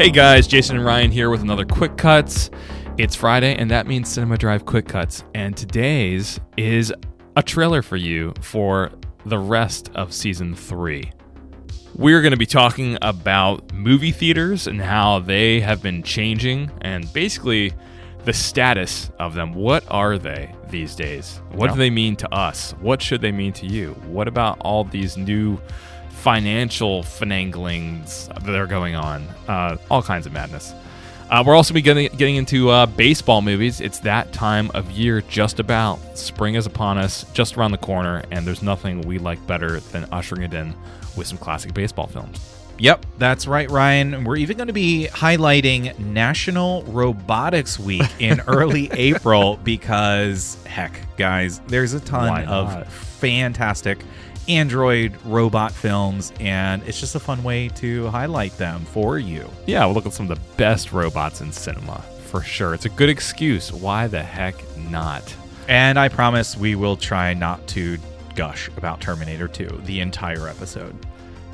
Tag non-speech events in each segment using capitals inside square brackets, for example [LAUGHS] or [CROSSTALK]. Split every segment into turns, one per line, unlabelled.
Hey guys, Jason and Ryan here with another Quick Cuts. It's Friday, and that means Cinema Drive Quick Cuts. And today's is a trailer for you for the rest of season three. We're going to be talking about movie theaters and how they have been changing and basically the status of them. What are they these days? What do they mean to us? What should they mean to you? What about all these new financial finanglings that are going on? Uh, all kinds of madness. Uh, we're also be getting, getting into uh, baseball movies. It's that time of year, just about. Spring is upon us, just around the corner, and there's nothing we like better than ushering it in with some classic baseball films.
Yep, that's right, Ryan. We're even going to be highlighting National Robotics Week in [LAUGHS] early April because, heck, guys, there's a ton of fantastic Android robot films, and it's just a fun way to highlight them for you.
Yeah, we'll look at some of the best robots in cinema for sure. It's a good excuse. Why the heck not?
And I promise we will try not to gush about Terminator 2 the entire episode.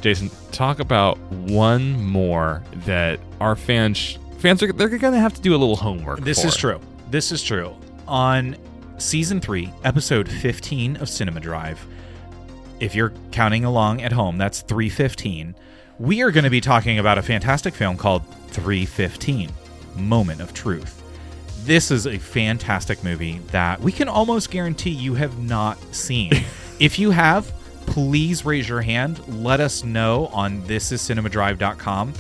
Jason, talk about one more that our fans fans are they're going to have to do a little homework.
This
for.
is true. This is true. On season three, episode 15 of Cinema Drive, if you're counting along at home, that's 315. We are going to be talking about a fantastic film called 315 Moment of Truth. This is a fantastic movie that we can almost guarantee you have not seen. [LAUGHS] if you have, please raise your hand. Let us know on thisiscinemadrive.com.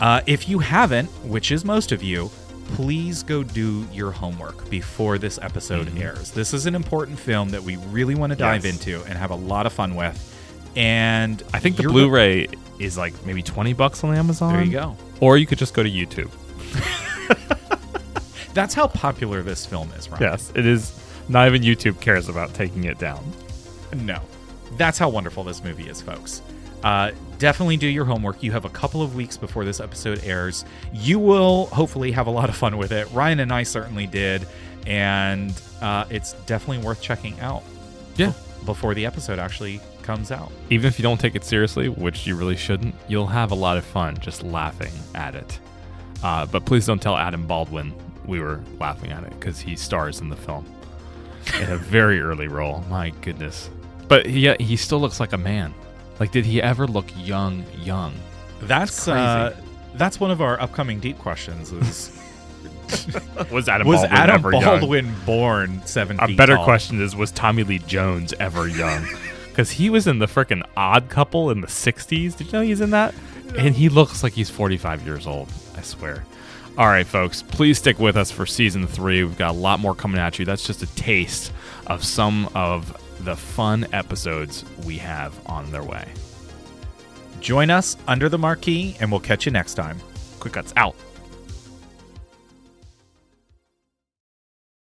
Uh, if you haven't, which is most of you, please go do your homework before this episode mm-hmm. airs. This is an important film that we really want to dive
Yes.
into and have a lot of fun with. And
I think the Blu-ray is like maybe 20 bucks on Amazon.
There you go.
Or you could just go to YouTube. [LAUGHS]
That's how popular this film is, right?
Yes, it is. Not even YouTube cares about taking it down.
No. That's how wonderful this movie is, folks. Uh, definitely do your homework. You have a couple of weeks before this episode airs. You will hopefully have a lot of fun with it. Ryan and I certainly did. And uh, it's definitely worth checking out
Yeah.
before the episode actually comes out.
Even if you don't take it seriously, which you really shouldn't, you'll have a lot of fun just laughing at it. Uh, but please don't tell Adam Baldwin we were laughing at it because he stars in the film in a very early role. My goodness. But he, he still looks like a man. Like, did he ever look young, young?
That's
crazy.
uh, that's one of our upcoming deep questions. Is [LAUGHS]
Was Adam
was
Baldwin
Adam
ever young?
Baldwin born seven
A
feet
better
tall?
question is Was Tommy Lee Jones ever young? [LAUGHS] Because he was in the frickin' Odd Couple in the '60s. Did you know he's in that? And he looks like he's 45 years old. I swear. All right, folks, please stick with us for season three. We've got a lot more coming at you. That's just a taste of some of the fun episodes we have on their way.
Join us under the marquee, and we'll catch you next time.
Quick cuts out.